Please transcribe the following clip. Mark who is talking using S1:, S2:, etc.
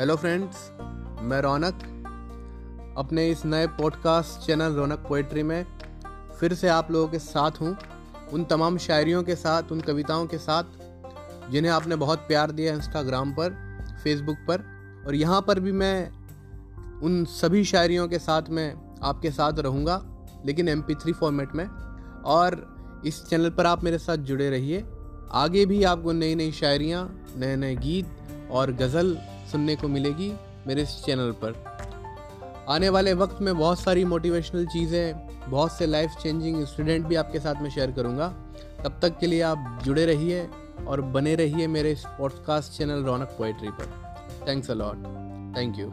S1: Hello friends मैं रौनक। अपने इस नए पॉडकास्ट चैनल रौनक पोइट्री में फिर से आप लोगों के साथ हूँ। उन तमाम शायरियों के साथ, उन कविताओं के साथ, जिन्हें आपने बहुत प्यार दिया इंस्टाग्राम पर फेसबुक पर। और यहाँ पर भी मैं उन सभी शायरियों के साथ में आपके साथ रहूँगा, लेकिन एम पी फॉर्मेट में। और इस चैनल पर आप मेरे साथ जुड़े रहिए। आगे भी आपको नई नई शायरियाँ नए नए गीत और गज़ल सुनने को मिलेगी मेरे इस चैनल पर। आने वाले वक्त में बहुत सारी मोटिवेशनल चीज़ें, बहुत से लाइफ चेंजिंग इंसिडेंट भी आपके साथ में शेयर करूँगा। तब तक के लिए आप जुड़े रहिए और बने रहिए मेरे इस पॉडकास्ट चैनल रौनक पोइट्री पर। Thanks a lot thank you